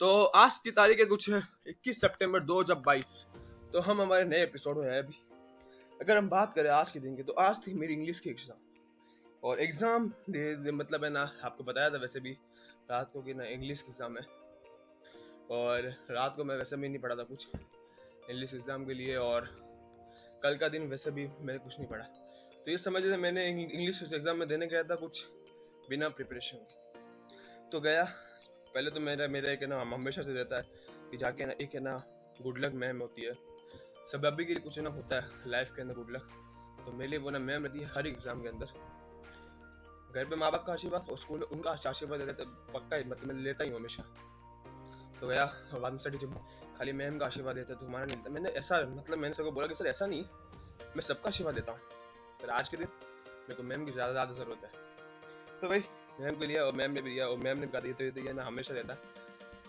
तो आज की तारीख है कुछ 21 सितंबर 2022 तो हम हमारे नए एपिसोड में हैं अभी। अगर हम बात करें आज के दिन की तो आज थी मेरी इंग्लिश की एग्ज़ाम और एग्ज़ाम दे, दे, मतलब है ना आपको बताया था वैसे भी रात को कि ना इंग्लिश की एग्ज़ाम है। और रात को मैं वैसे भी नहीं पढ़ा था कुछ इंग्लिश एग्ज़ाम के लिए और कल का दिन वैसे भी मैंने कुछ नहीं पढ़ा। तो ये समझ मैंने इंग्लिश एग्ज़ाम में देने गया था कुछ बिना प्रिपरेशन के। तो गया पहले तो मेरा मेरा एक है ना हमेशा से रहता है कि जाके ना, एक है ना गुड लक मैम होती है। सब अभी के लिए कुछ ना होता है लाइफ के अंदर गुड लक तो मेरे लिए वो ना मैम रहती है हर एग्ज़ाम के अंदर। घर पे माँ बाप का आशीर्वाद और स्कूल में उनका आशीर्वाद देता पक्का मतलब मैं लेता ही हूँ हमेशा। तो गया बाद में सर जब खाली मैम का आशीर्वाद देता है तो हमारा नहीं, मैंने ऐसा मतलब मैंने सबको बोला कि सर ऐसा नहीं, मैं सबका आशीर्वाद देता हूँ। पर आज के दिन, मेरे को मैम की ज़्यादा ज़्यादा ज़रूरत है। तो भाई मैम को लिया और मैम ने भी लिया और मैम ने कहा दिया तो ये तो ये ना हमेशा रहता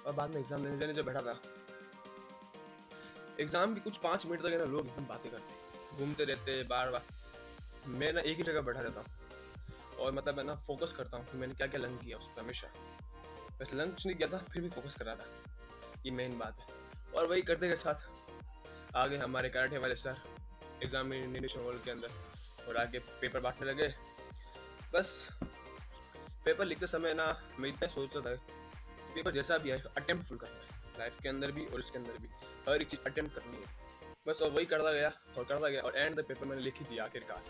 और बाद में एग्ज़ाम देने देने जब बैठा था एग्ज़ाम की कुछ पाँच मिनट तक ना लोग एकदम बातें करते घूमते रहते बार बार। मैं ना एक ही जगह बैठा रहता हूँ और मतलब मैं ना फोकस करता हूँ कि मैंने क्या क्या लर्न किया उस पर हमेशा। वैसे कुछ नहीं किया था, फिर भी फोकस कर रहा था। ये मेन बात है। और वही करते के साथ। आगे हमारे कराटे वाले सर एग्जामिनेशन हॉल के अंदर और आगे पेपर बांटने लगे। बस। पेपर लिखते समय ना मैं इतना सोचता था पेपर जैसा भी है अटेम्प्ट फुल करना है। लाइफ के अंदर भी और इसके अंदर भी। हर एक चीज़ अटेम्प्ट करनी है। बस और वही करता गया और करता गया और एंड द पेपर मैंने लिखी थी आखिरकार।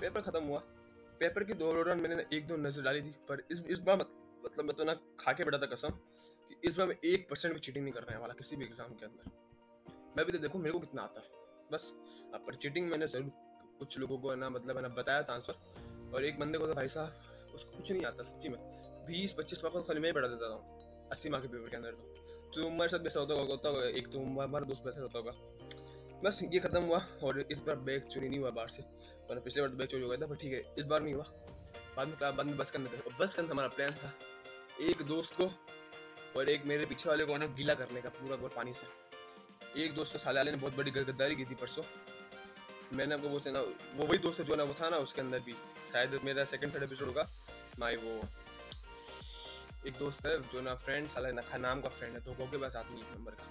पेपर खत्म हुआ। पेपर की दौरान मैंने एक दो नज़र डाली थी, पर इस इस बार मतलब मैं तो ना खा के बैठा था कसम कि इस बार मैं एक परसेंट भी चीटिंग नहीं करने वाला किसी भी एग्ज़ाम के अंदर। मैं भी तो देखूँ, मेरे को कितना आता है। बस पर चीटिंग मैंने ज़रूर कुछ लोगों को है ना मतलब मैंने बताया था आंसर और एक बंदे को तो भाई साहब उसको कुछ नहीं आता, सच्ची में। बीस पच्चीस मार्क्स तो खाली मैं पढ़ा देता था। अस्सी मार्क के पेपर के अंदर तो। तुम्हारे साथ वैसा होता होगा, होता एक तो हमारा दोस्त वैसा होता होगा। बस ये खत्म हुआ और इस बार बैग चोरी नहीं हुआ बाहर से। वरना पिछले बार तो बैग चोरी हो गया था, पर ठीक है, इस बार नहीं हुआ। बाद में बाद में बस के अंदर बस के अंदर हमारा प्लान था। एक दोस्त को और एक मेरे पीछे वाले को ना गीला करने का, पूरा पूरा पानी से। एक दोस्त तो साले ने बहुत बड़ी गद्दारी की थी परसों। मैंने आपको वो ना, वो वही दोस्त जो ना, वो था ना उसके अंदर भी। शायद मेरा सेकंड थर्ड एपिसोड होगा। माई वो एक दोस्त है, जो ना फ्रेंड साला ना नाम का फ्रेंड है तो के पास आदमी एक नंबर का।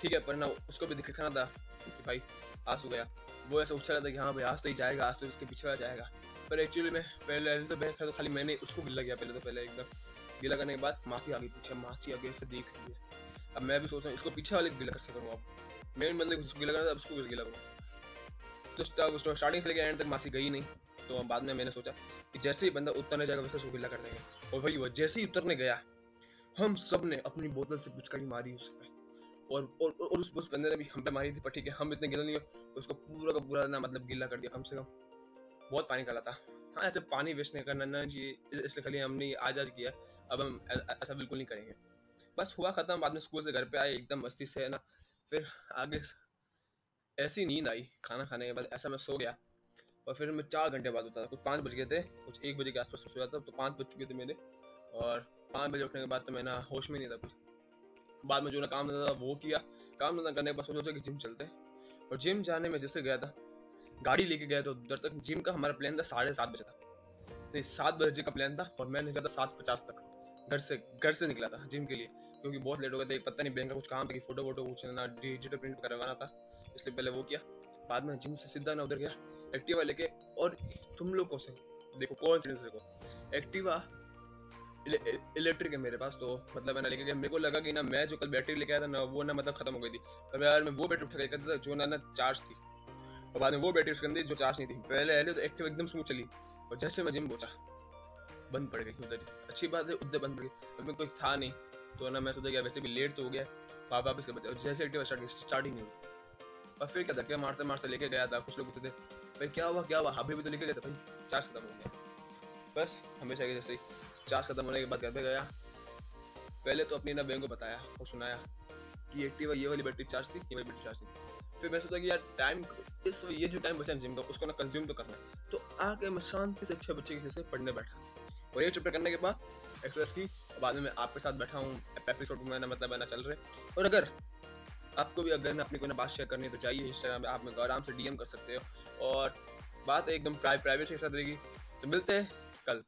ठीक है, पर ना उसको भी दिखाना था कि भाई, आज हो गया। वो ऐसा उछल रहा था कि हाँ भाई, आज तो ही जाएगा, आज तो इसके पीछे जाएगा। पर एक्चुअली मैं पहले तो मैं तो खाली मैंने उसको गिला गया पहले तो पहले एकदम। गिला करने के बाद मासी आगे पीछे, मासी आगे ऐसे देख रही है। अब मैं भी सोच रहा हूँ, इसको पीछे वाले गिला कर सकता हूँ अब। मेन बंदे को गिला करना था उसको गिला करूँ तो स्टार्टिंग से लेकर एंड तक मासी गई नहीं। तो बाद में मैंने सोचा कि जैसे ही बंदा उतरने जाएगा वैसे उसको गिला कर देंगे। और भाई वो जैसे ही उतरने गया हम सबने अपनी बोतल से पिचकारी मारी उस पर और और, और उस, उस बंदे ने भी हम पे मारी थी पर है हम इतने गिला नहीं हो उसको पूरा का पूरा ना मतलब गिला कर दिया कम से कम। बहुत पानी काला था हाँ ऐसे पानी वेस्ट नहीं करना ना जी इसलिए खाली हमने आज आज किया। अब हम ऐसा बिल्कुल नहीं करेंगे। बस हुआ खत्म बाद में स्कूल से घर पे आए एकदम मस्ती से है ना। फिर आगे ऐसी नींद आई खाना खाने के बाद ऐसा मैं सो गया। और फिर मैं चार घंटे बाद उठा कुछ पाँच बज गए थे, कुछ एक बजे के आसपास सो जाता तो पाँच बज चुके थे मेरे। और पाँच बजे उठने के बाद तो मैं ना होश में नहीं था कुछ। बाद में जो ना काम धंधा था, वो किया। काम धंधा करने के बाद सोचा कि जिम चलते और जिम जाने में जैसे गया था, गाड़ी लेके गया तो उधर तक। जिम का हमारा प्लान था साढ़े सात बजे तक। नहीं, सात बजे का प्लान था और मैं निकला था सात पचास तक। घर से घर से निकला था जिम के लिए। क्योंकि बहुत लेट हो गया था पता नहीं बैंक का कुछ काम था कि फ़ोटो वोटो कुछ डिजिटल प्रिंट करवाना था। इसलिए पहले वो किया। बाद में जिम से सीधा ना उधर गया, एक्टिवा लेके, और तुम लोग से, देखो कौन सी देखो, एक्टिवा इलेक्ट्रिक है मेरे पास तो मतलब मैंने लेके गया, मेरे को लगा कि ना मैं जो कल बैटरी लेके आया था ना, वो ना मतलब खत्म हो गई थी। अब यार मैं वो बैटरी उठा के था, जो ना ना चार्ज थी। और बाद में वो बैटरी उसके अंदर जो चार्ज नहीं थी, पहले पहले तो एक्टिव एकदम स्मूथ चली। और जैसे मैं जिम पहुँचा, बंद पड़ गई उधर। अच्छी बात है, उधर बंद पड़ गई। अब मैं कोई था नहीं तो ना मैं सोचा गया वैसे भी लेट तो हो गया वहाँ वापस कर जैसे एक्टिव स्टार्ट स्टार्ट ही नहीं हुई। और फिर क्या धक्के मारते मारते लेके गया था, कुछ लोग पूछते थे, भाई, क्या हुआ क्या हुआ? अभी भी तो लेके गए थे भाई, चार्ज खत्म हो गया। बस, हमेशा के जैसे ही चार्ज खत्म होने के बाद घर पे गया। पहले तो अपनी ना बहन को बताया और सुनाया कि एक्टिवा, ये वाली बैटरी चार्ज थी, ये वाली बैटरी चार्ज थी। फिर मैं सोचा कि यार टाइम इस ये जो टाइम बचा जिम का, उसको ना कंज्यूम तो करना है। तो आके मैं शांति से अच्छे बच्चे की से पढ़ने बैठा। और ये चुप्पे करने के बाद एक्सरसाइज की बाद में मैं आपके साथ बैठा हूँ एपिसोड में ना मतलब ना चल रहे। और अगर आपको भी अगर अपनी कोई ना बात शेयर करनी तो चाहिए इंस्टाग्राम पे, आप मेरे को आराम से डीएम कर सकते हो। और बात एकदम प्राइवेसी के साथ रहेगी। तो मिलते हैं कल।